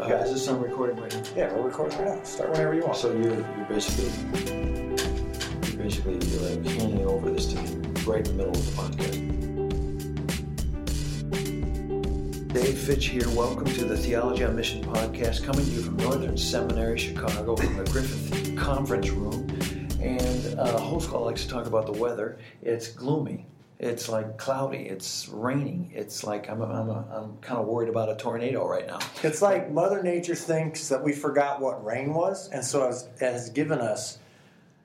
Uh, Yeah. Is this on recording right now? Yeah, we're recording right now. Start whenever you want. So you're you're basically you're basically you're like handing over this to me right in the middle of the podcast. Dave Fitch here. Welcome to the Theology on Mission podcast, coming to you from Northern Seminary, Chicago, from the Griffith Conference Room. And uh, host call likes to talk about the weather. It's gloomy. It's like cloudy. It's raining. It's like I'm I'm, I'm kind of worried about a tornado right now. It's like Mother Nature thinks that we forgot what rain was, and so has, has given us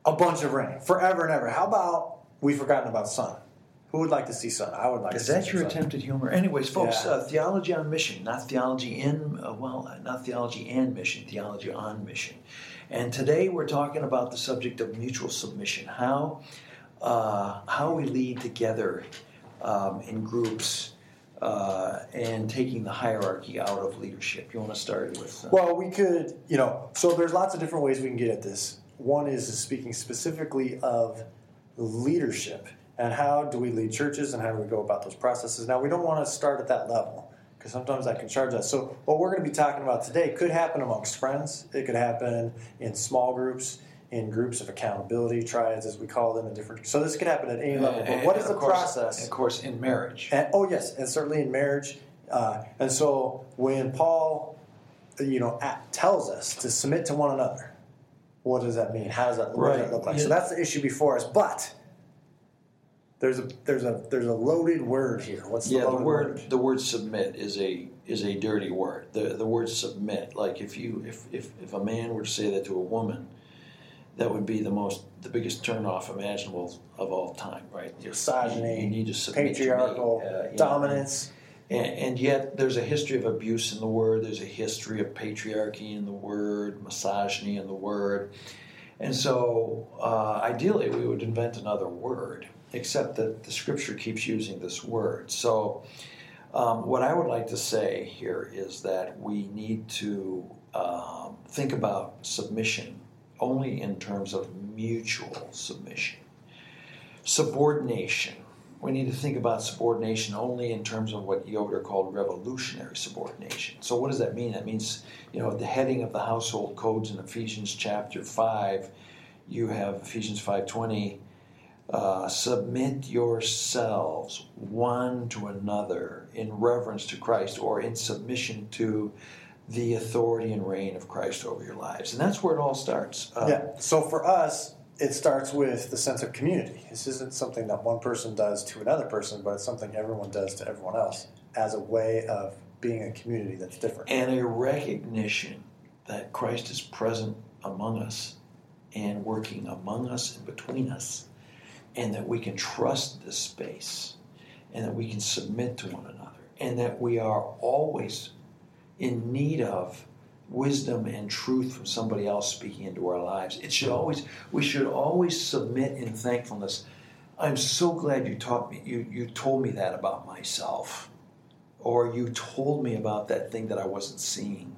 a bunch of rain forever and ever. How about we've forgotten about sun? Who would like to see sun? I would like Is to that your sun. attempt at humor? Anyways, folks, Yeah. uh, theology on mission, not theology in, uh, well, not theology and mission, theology on mission. And today we're talking about the subject of mutual submission, how uh, how we lead together um, in groups uh, and taking the hierarchy out of leadership. You want to start with? Uh, Well, we could, you know, so there's lots of different ways we can get at this. One is speaking specifically of leadership and how do we lead churches and how do we go about those processes. Now, we don't want to start at that level because sometimes that can charge us. So, what we're going to be talking about today could happen amongst friends, it could happen in small groups. In groups of accountability, triads, as we call them, in different. So this could happen at any level. But what and is the course- process? and Of course, in marriage. And, oh yes, and certainly in marriage. Uh, and so when Paul, you know, at, tells us to submit to one another, what does that mean? How does that, what does that look like? Yeah. So that's the issue before us. But there's a there's a there's a loaded word here. What's the Yeah, the loaded word the word submit is a is a dirty word. The the word submit, like if you if if, if a man were to say that to a woman, that would be the most the biggest turnoff imaginable of all time, right? Misogyny, You, need to patriarchal to uh, you know. dominance. And, and yet, there's a history of abuse in the word. There's a history of patriarchy in the word, misogyny in the word. And so, uh, ideally, we would invent another word, except that the scripture keeps using this word. So, um, what I would like to say here is that we need to um, think about submission only in terms of mutual submission. Subordination. We need to think about subordination only in terms of what Yoder called revolutionary subordination. So, what does that mean? That means, you know, the heading of the household codes in Ephesians chapter five. You have Ephesians five twenty. Uh, submit yourselves one to another in reverence to Christ or in submission to the authority and reign of Christ over your lives. And that's where it all starts. Uh, yeah. So for us, it starts with the sense of community. This isn't something that one person does to another person, but it's something everyone does to everyone else as a way of being a community that's different. and a recognition that Christ is present among us and working among us and between us, and that we can trust this space, and that we can submit to one another, and that we are always in need of wisdom and truth from somebody else speaking into our lives. It should always we should always submit in thankfulness. I'm so glad you taught me you you told me that about myself or you told me about that thing that I wasn't seeing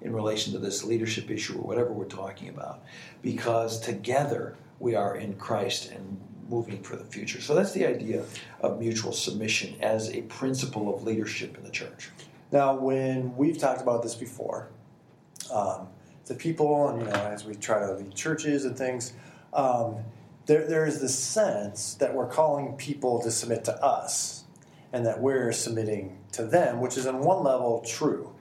in relation to this leadership issue or whatever we're talking about. Because together we are in Christ and moving for the future. So that's the idea of mutual submission as a principle of leadership in the church. Now, when we've talked about this before, um, the people, and you know, as we try to lead churches and things, um, there, there is this sense that we're calling people to submit to us, and that we're submitting to them, which is on one level true.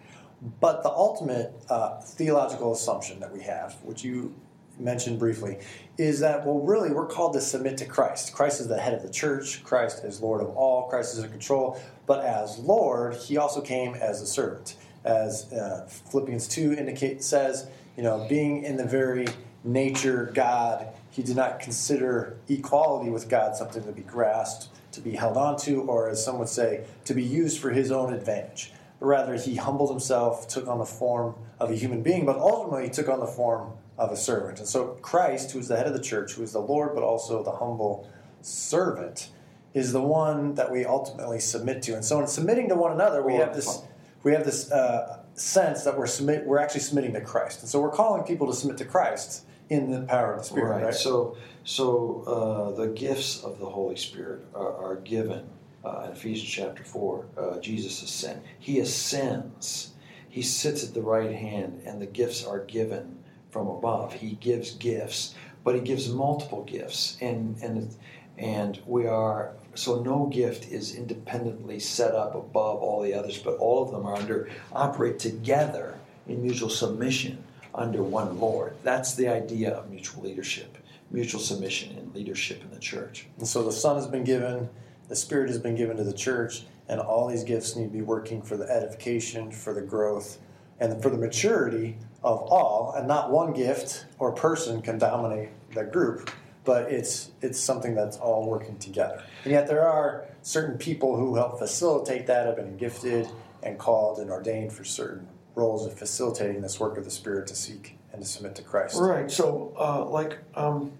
But the ultimate uh, theological assumption that we have, which you mentioned briefly, is that, well, really, we're called to submit to Christ. Christ is the head of the church, Christ is Lord of all, Christ is in control. But as Lord, he also came as a servant. As uh, Philippians 2 indicate, says, you know, being in the very nature God, he did not consider equality with God something to be grasped, to be held onto, or as some would say, to be used for his own advantage. But Rather, he humbled himself, took on the form of a human being, but ultimately he took on the form of a servant. And so Christ, who is the head of the church, who is the Lord, but also the humble servant, is the one that we ultimately submit to. And so in submitting to one another, we have this we have this uh, sense that we're submit we're actually submitting to Christ. And so we're calling people to submit to Christ in the power of the Spirit. Right. Right. So, so uh, the gifts of the Holy Spirit are, are given uh, in Ephesians chapter four. Uh, Jesus ascends. He ascends. He sits at the right hand, and the gifts are given from above. He gives gifts, but he gives multiple gifts, and and and we are so no gift is independently set up above all the others, but all of them are under operate together in mutual submission under one Lord. That's the idea of mutual leadership, mutual submission and leadership in the church. And so the Son has been given, the Spirit has been given to the church, and all these gifts need to be working for the edification, for the growth, and for the maturity of all. And not one gift or person can dominate the group, but it's it's something that's all working together. And yet there are certain people who help facilitate that, have been gifted and called and ordained for certain roles of facilitating this work of the Spirit to seek and to submit to Christ. Right. So, uh, like, um,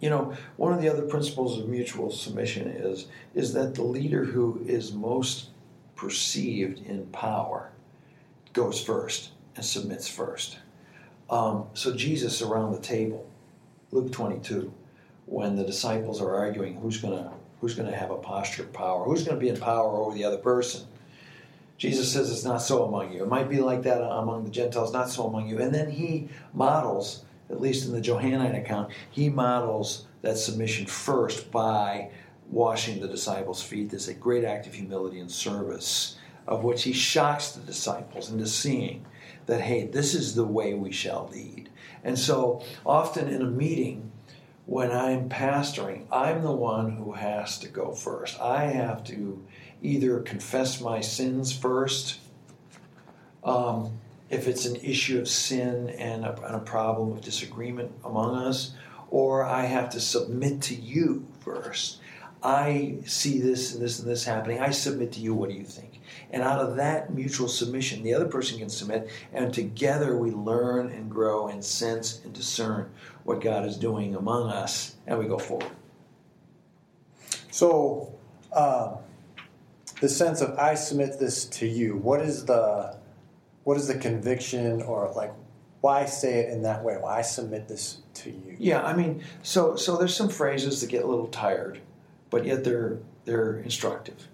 you know, one of the other principles of mutual submission is is that the leader who is most perceived in power goes first and submits first. Um, so Jesus around the table, Luke twenty two, when the disciples are arguing who's gonna who's gonna have a posture of power, who's gonna be in power over the other person Jesus says it's not so among you. It might be like that among the Gentiles, not so among you. And then he models, at least in the Johannine account, he models that submission first by washing the disciples' feet. There's a great act of humility and service, of which he shocks the disciples into seeing that, hey, this is the way we shall lead. And so often in a meeting, when I'm pastoring, I'm the one who has to go first. I have to either confess my sins first, um, if it's an issue of sin and a, and a problem of disagreement among us, or I have to submit to you first. I see this and this and this happening. I submit to you. What do you think? And out of that mutual submission, the other person can submit, and together we learn and grow and sense and discern what God is doing among us, and we go forward. So, um, the sense of I submit this to you. What is the what is the conviction or like why say it in that way? Why submit this to you? Yeah, I mean, so so there's some phrases that get a little tired, but yet they're they're instructive.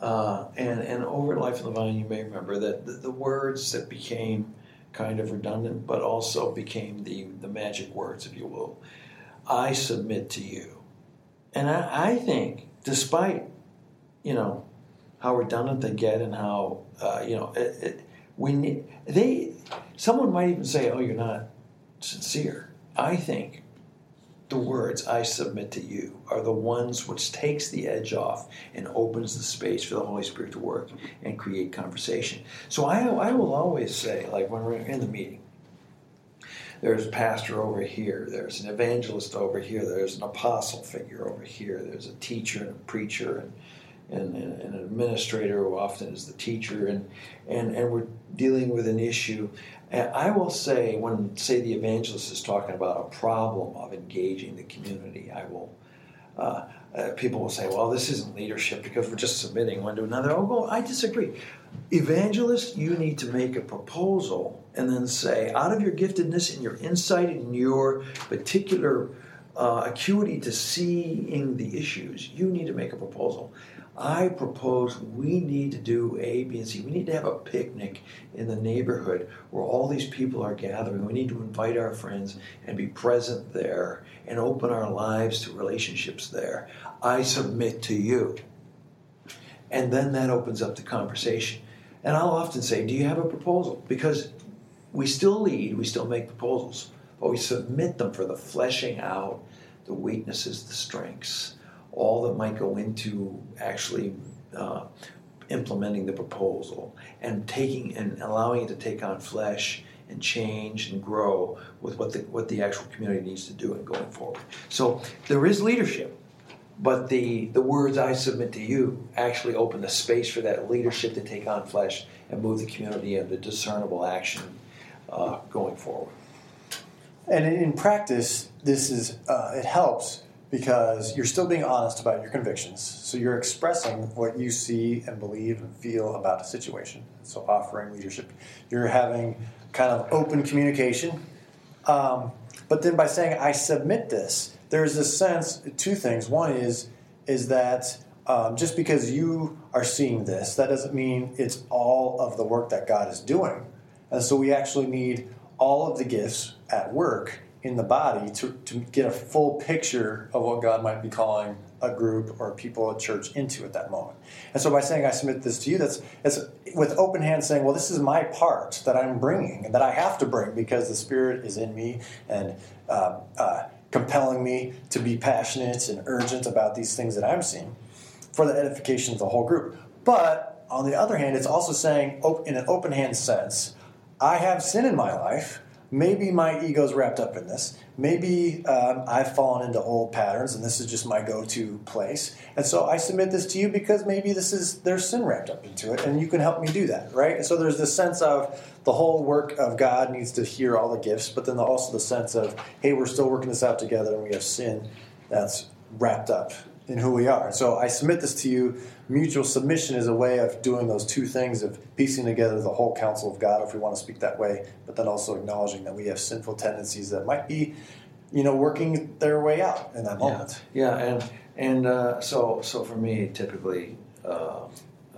Uh, and and over Life in the Vine, you may remember that the, the, words that became kind of redundant, but also became the the magic words, if you will. I submit to you, and I, I think, despite you know how redundant they get and how uh, you know it, it, we need they someone might even say oh you're not sincere i think the words i submit to you are the ones which takes the edge off and opens the space for the holy spirit to work and create conversation. So i, I will always say like when we're in the meeting there's a pastor over here, there's an evangelist over here, there's an apostle figure over here, there's a teacher and a preacher, and and, and, an administrator who often is the teacher, and, and, and we're dealing with an issue. And I will say, when, say, the evangelist is talking about a problem of engaging the community, I will, uh, uh, people will say, well, this isn't leadership because we're just submitting one to another. Oh, well, I disagree. Evangelist, you need to make a proposal and then say, out of your giftedness and your insight and your particular uh, acuity to seeing the issues, you need to make a proposal. I propose we need to do A, B, and C. We need to have a picnic in the neighborhood where all these people are gathering. We need to invite our friends and be present there and open our lives to relationships there. I submit to you. And then that opens up the conversation. And I'll often say, Do you have a proposal? Because we still lead, we still make proposals, but we submit them for the fleshing out the weaknesses, the strengths all that might go into actually uh, implementing the proposal and taking and allowing it to take on flesh and change and grow with what the what the actual community needs to do and going forward. So there is leadership, but the the words I submit to you actually open the space for that leadership to take on flesh and move the community into discernible action uh, going forward. And in practice, this is uh, it helps because you're still being honest about your convictions. So you're expressing what you see and believe and feel about a situation. So offering leadership, you're having kind of open communication. Um, but then by saying I submit this, there's this sense. Two things. One is is that um, just because you are seeing this, that doesn't mean it's all of the work that God is doing. And so we actually need all of the gifts at work in the body to, to get a full picture of what God might be calling a group or people, a church into at that moment. And so by saying I submit this to you, that's it's with open hands saying, well, this is my part that I'm bringing and that I have to bring because the Spirit is in me and uh, uh, compelling me to be passionate and urgent about these things that I'm seeing for the edification of the whole group. But on the other hand, it's also saying, in an open hand sense, I have sin in my life maybe my ego's wrapped up in this. Maybe um, I've fallen into old patterns and this is just my go to place. And so I submit this to you because maybe this is there's sin wrapped up into it and you can help me do that, right? So there's this sense of the whole work of God needs to hear all the gifts, but then also the sense of, hey, we're still working this out together and we have sin that's wrapped up in who we are. So I submit this to you. Mutual submission is a way of doing those two things of piecing together the whole counsel of God, if we want to speak that way, but then also acknowledging that we have sinful tendencies that might be, you know, working their way out in that moment. Yeah, yeah and and uh, so so for me, typically. Uh,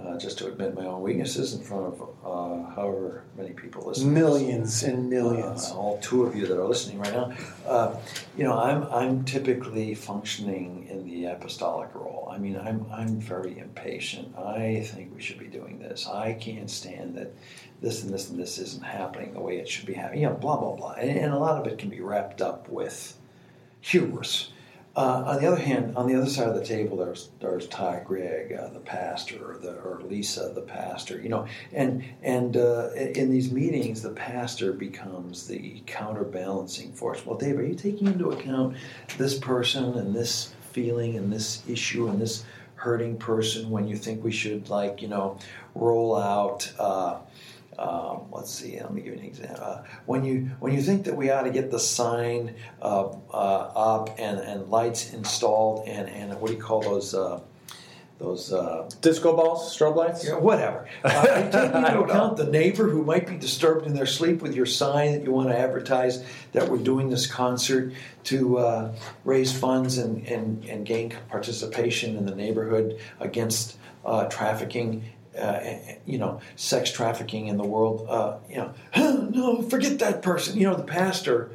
uh, just to admit my own weaknesses in front of uh, however many people listening. Millions and millions. Uh, all two of you that are listening right now. Uh, you know, I'm I'm typically functioning in the apostolic role. I mean, I'm I'm very impatient. I think we should be doing this. I can't stand that this and this and this isn't happening the way it should be happening. You know, blah blah blah. And, and a lot of it can be wrapped up with hubris uh, on the other hand, on the other side of the table, there's there's Ty Gregg, uh, the pastor, or, the, or Lisa, the pastor. You know, and and uh, in these meetings, the pastor becomes the counterbalancing force. Well, Dave, are you taking into account this person and this feeling and this issue and this hurting person when you think we should like you know roll out? Uh, um, let's see. Let me give you an example. Uh, when you when you think that we ought to get the sign uh, uh, up and, and lights installed and, and what do you call those uh, those uh, disco balls, strobe lights, yeah, whatever. Uh, taking into account the neighbor who might be disturbed in their sleep with your sign that you want to advertise that we're doing this concert to raise funds and, and, and gain participation in the neighborhood against trafficking uh, you know, sex trafficking in the world, uh, you know, no, forget that person. You know, the pastor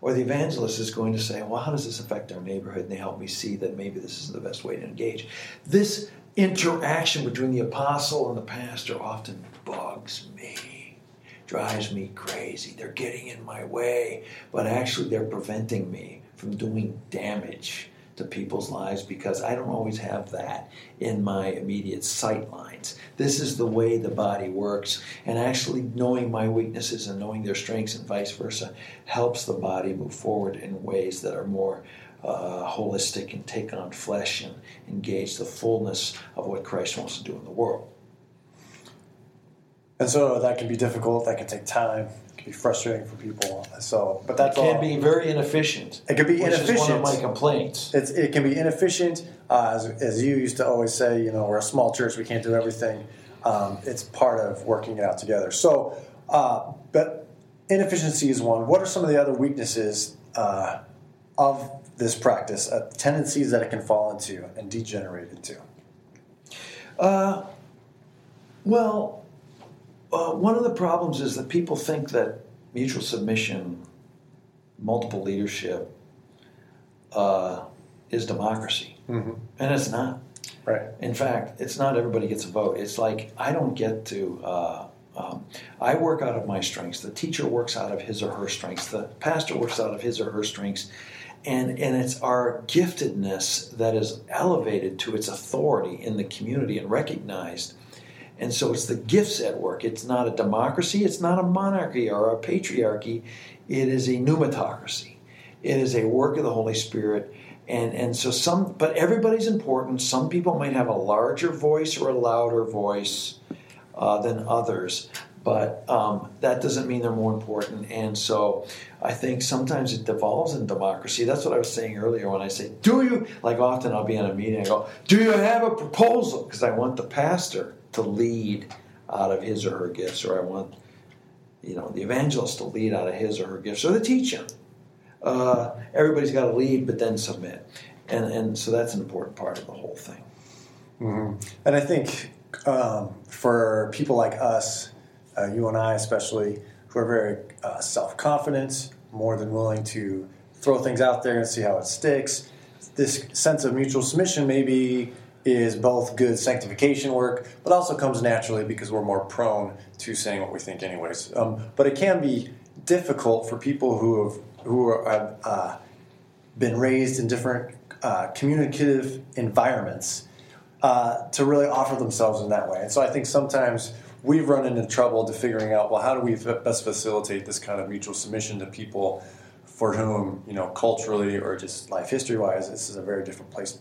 or the evangelist is going to say, well, how does this affect our neighborhood? And they help me see that maybe this is the best way to engage. This interaction between the apostle and the pastor often bugs me, drives me crazy. They're getting in my way, but actually they're preventing me from doing damage to people's lives because I don't always have that in my immediate sight lines. This is the way the body works, and actually knowing my weaknesses and knowing their strengths and vice versa helps the body move forward in ways that are more uh, holistic and take on flesh and engage the fullness of what Christ wants to do in the world. And so that can be difficult, that can take time be frustrating for people. So, but that's it can all. be very inefficient. It can be which inefficient. Is one of my complaints. It's, it can be inefficient, uh, as, as you used to always say. You know, we're a small church; we can't do everything. Um, it's part of working it out together. So, uh, but inefficiency is one. What are some of the other weaknesses uh, of this practice? Uh, tendencies that it can fall into and degenerate into. Uh, well, uh, one of the problems is that people think that mutual submission, multiple leadership, uh, is democracy, mm-hmm. and it's not. Right. In fact, it's not everybody gets a vote. It's like I don't get to. Uh, um, I work out of my strengths. The teacher works out of his or her strengths. The pastor works out of his or her strengths. And, and it's our giftedness that is elevated to its authority in the community and recognized and so it's the gifts at work. It's not a democracy, it's not a monarchy or a patriarchy. It is a pneumatocracy. It is a work of the Holy Spirit. And, and so some, but everybody's important. Some people might have a larger voice or a louder voice uh, than others, but um, that doesn't mean they're more important. And so I think sometimes it devolves in democracy. That's what I was saying earlier when I say, Do you, like often I'll be in a meeting, I go, Do you have a proposal? Because I want the pastor to lead out of his or her gifts, or I want, you know, the evangelist to lead out of his or her gifts, or the teacher. Uh, everybody's got to lead, but then submit, and and so that's an important part of the whole thing. Mm-hmm. And I think um, for people like us, uh, you and I especially, who are very uh, self confident, more than willing to throw things out there and see how it sticks, this sense of mutual submission maybe is both good sanctification work, but also comes naturally because we're more prone to saying what we think, anyways. Um, but it can be difficult for people who have who have uh, been raised in different uh, communicative environments uh, to really offer themselves in that way. And so I think sometimes we've run into trouble to figuring out well how do we best facilitate this kind of mutual submission to people for whom you know culturally or just life history wise this is a very different place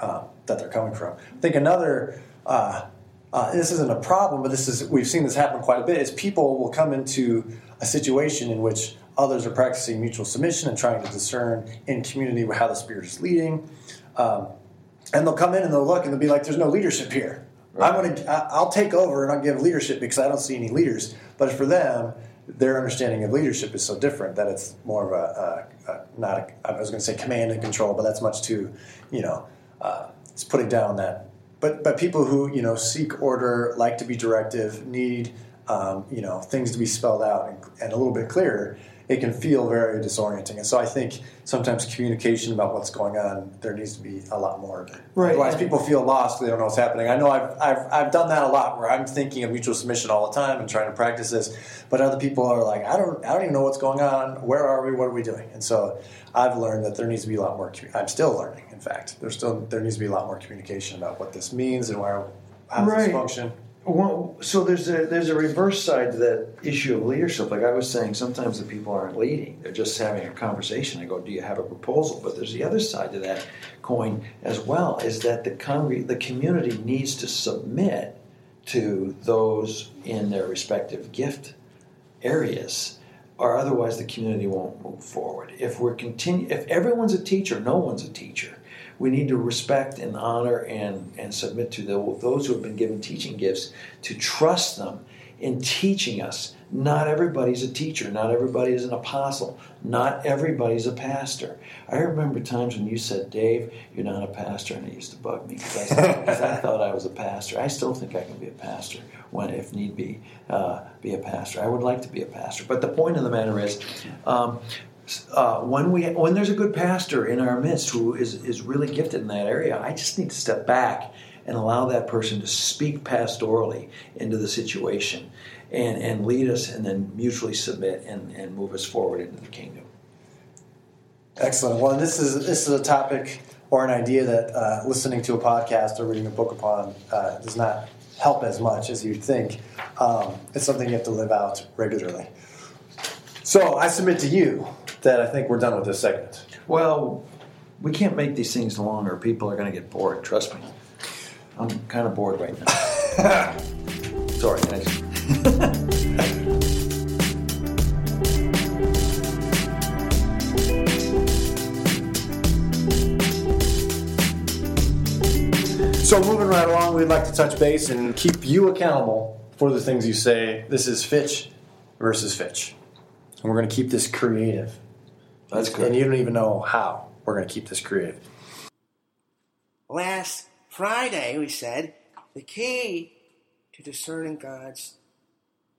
uh, that they're coming from. I think another. Uh, uh, this isn't a problem, but this is we've seen this happen quite a bit. Is people will come into a situation in which others are practicing mutual submission and trying to discern in community how the Spirit is leading, um, and they'll come in and they'll look and they'll be like, "There's no leadership here. Right. I'm gonna, I'll take over and I'll give leadership because I don't see any leaders." But for them, their understanding of leadership is so different that it's more of a, a, a not a, I was going to say command and control, but that's much too, you know, uh, it's putting down that. But but people who you know seek order, like to be directive, need um, you know things to be spelled out and, and a little bit clearer it can feel very disorienting. And so I think sometimes communication about what's going on, there needs to be a lot more of it. Right. Otherwise, people feel lost, they don't know what's happening. I know I've, I've, I've done that a lot where I'm thinking of mutual submission all the time and trying to practice this, but other people are like, I don't, I don't even know what's going on. Where are we? What are we doing? And so I've learned that there needs to be a lot more, I'm still learning, in fact. There's still, there needs to be a lot more communication about what this means and where, how right. this function. Well, so there's a there's a reverse side to that issue of leadership. Like I was saying, sometimes the people aren't leading; they're just having a conversation. I go, "Do you have a proposal?" But there's the other side to that coin as well: is that the congr- the community needs to submit to those in their respective gift areas, or otherwise the community won't move forward. If we're continue, if everyone's a teacher, no one's a teacher we need to respect and honor and, and submit to the, those who have been given teaching gifts to trust them in teaching us. Not everybody's a teacher, not everybody is an apostle, not everybody's a pastor. I remember times when you said, Dave, you're not a pastor, and it used to bug me because I, I, thought I was a pastor. I still think I can be a pastor when, if need be, uh, be a pastor. I would like to be a pastor. But the point of the matter is, um, uh, when we when there's a good pastor in our midst who is is really gifted in that area, I just need to step back and allow that person to speak pastorally into the situation and and lead us and then mutually submit and, and move us forward into the kingdom. Excellent. Well, this is this is a topic or an idea that uh, listening to a podcast or reading a book upon uh, does not help as much as you'd think. Um, it's something you have to live out regularly. So I submit to you that I think we're done with this segment. Well, we can't make these things longer. People are going to get bored. Trust me. I'm kind of bored right now. Sorry, guys. So, moving right along, we'd like to touch base and keep you accountable for the things you say. This is Fitch versus Fitch. And we're going to keep this creative. That's good. And you don't even know how we're going to keep this creative. Last Friday, we said the key to discerning God's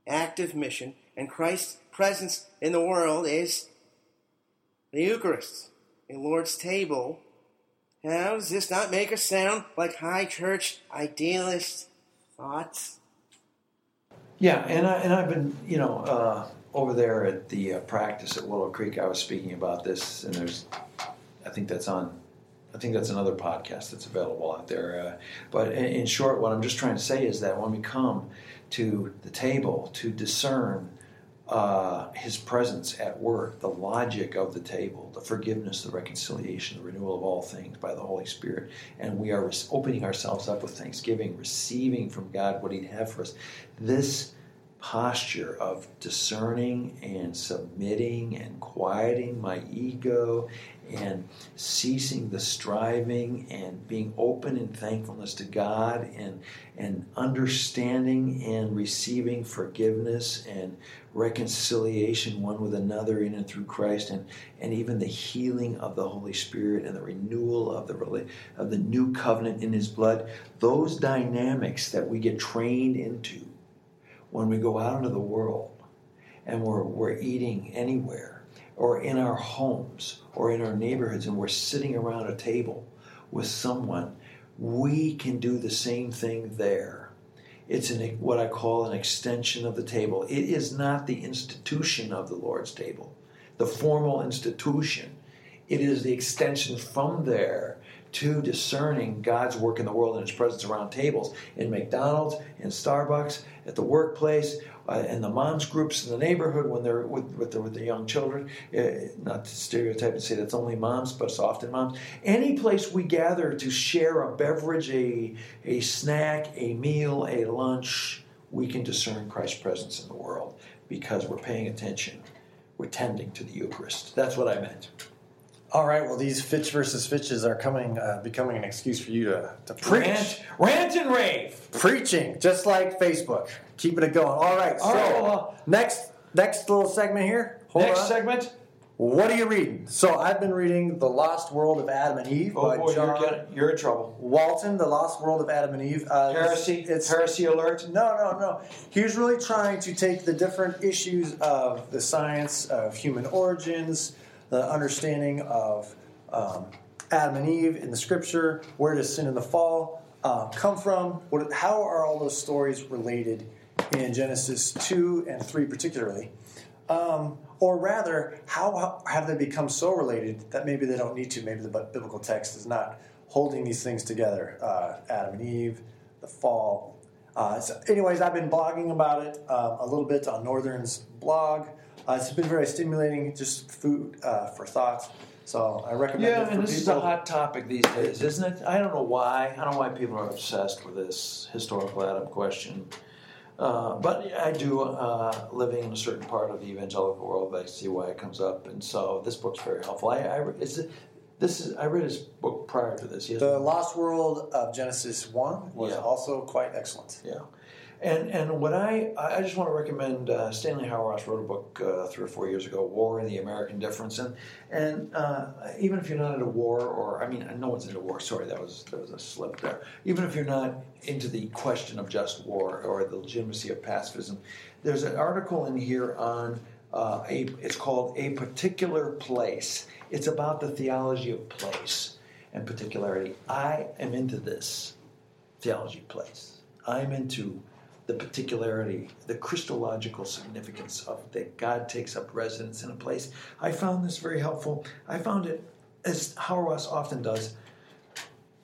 active mission and Christ's presence in the world is the Eucharist, the Lord's table. How does this not make us sound like high church idealist thoughts? Yeah, and I and I've been, you know, uh, over there at the uh, practice at Willow Creek, I was speaking about this, and there's, I think that's on, I think that's another podcast that's available out there. Uh, but in, in, short, what I'm just trying to say is that when we come to the table to discern uh, His presence at work, the logic of the table, the forgiveness, the reconciliation, the renewal of all things by the Holy Spirit, and we are opening ourselves up with thanksgiving, receiving from God what He'd have for us. This posture of discerning and submitting and quieting my ego and ceasing the striving and being open in thankfulness to God and and understanding and receiving forgiveness and reconciliation one with another in and through Christ and and even the healing of the Holy Spirit and the renewal of the of the new covenant in his blood. Those dynamics that we get trained into when we go out into the world and we're, we're eating anywhere or in our homes or in our neighborhoods and we're sitting around a table with someone, we can do the same thing there. It's an, what I call an extension of the table. It is not the institution of the Lord's table, the formal institution. It is the extension from there to discerning God's work in the world and His presence around tables in McDonald's, in Starbucks, at the workplace, uh, in the moms groups in the neighborhood when they're with, with, the, with the young children. Uh, not to stereotype and say that's only moms, but it's often moms. Any place we gather to share a beverage, a, a snack, a meal, a lunch, we can discern Christ's presence in the world because we're paying attention. We're tending to the Eucharist. That's what I meant. All right. Well, these Fitch versus Fitches are coming, uh, becoming an excuse for you to, to preach, rant, rant and rave, preaching, just like Facebook, keeping it going. All right. All so right, well, next, next little segment here. Hold next on. segment. What are you reading? So I've been reading The Lost World of Adam and Eve Oh by boy, John you're, getting, you're in trouble. Walton. The Lost World of Adam and Eve. Uh, Heresy. It's, heresy alert. no, no, no. He was really trying to take the different issues of the science of human origins, the understanding of um, Adam and Eve in the Scripture, where does sin and the fall uh, come from? What, how are all those stories related in Genesis two and three, particularly? Um, or rather, how have they become so related that maybe they don't need to? Maybe the biblical text is not holding these things together. Uh, Adam and Eve, the fall. Uh, so anyways, I've been blogging about it uh, a little bit on Northern's blog. Uh, it's been very stimulating, just food uh, for thought. So I recommend Yeah, it and this people. is a hot topic these days, isn't it? I don't know why. I don't know why people are obsessed with this historical Adam question. Uh, but I do, uh, living in a certain part of the evangelical world, I see why it comes up, and so this book's very helpful. I, I it's, this is I read his book prior to this. Yes, the Lost World of Genesis one was Yeah. also quite excellent. Yeah. And and what I I just want to recommend uh, Stanley Hauerwas wrote a book uh, three or four years ago, War and the American Difference, and and uh, even if you're not into war, or I mean, no one's into war. Sorry, that was that was a slip there. Even if you're not into the question of just war or the legitimacy of pacifism, there's an article in here on uh, a. It's called a particular place. It's about the theology of place and particularity. I am into this theology of place. I'm into the particularity, the Christological significance of that God takes up residence in a place. I found this very helpful. I found it, as Hauerwas often does,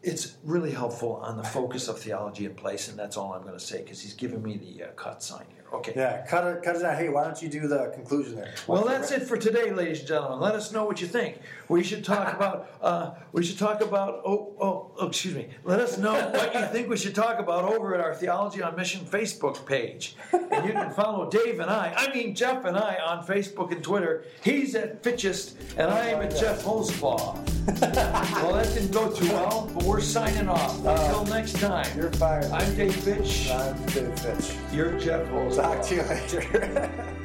it's really helpful on the focus of theology in place, and that's all I'm going to say because he's giving me the uh, cut sign here. Okay. Yeah, cut it, cut it out. Hey, why don't you do the conclusion there? Well, that's it for today, ladies and gentlemen. Let us know what you think. We should talk about. Uh, we should talk about. Oh, oh, oh, excuse me. Let us know what you think we should talk about over at our Theology on Mission Facebook page, and you can follow Dave and I. I mean Geoff and I on Facebook and Twitter. He's at Fitchest, and I am at Geoff Holsclaw. well, that didn't go too well, but we're signing off. Until next time. You're fired. I'm Dave Fitch. I'm Dave Fitch. You're Geoff Holsclaw. Talk to you later.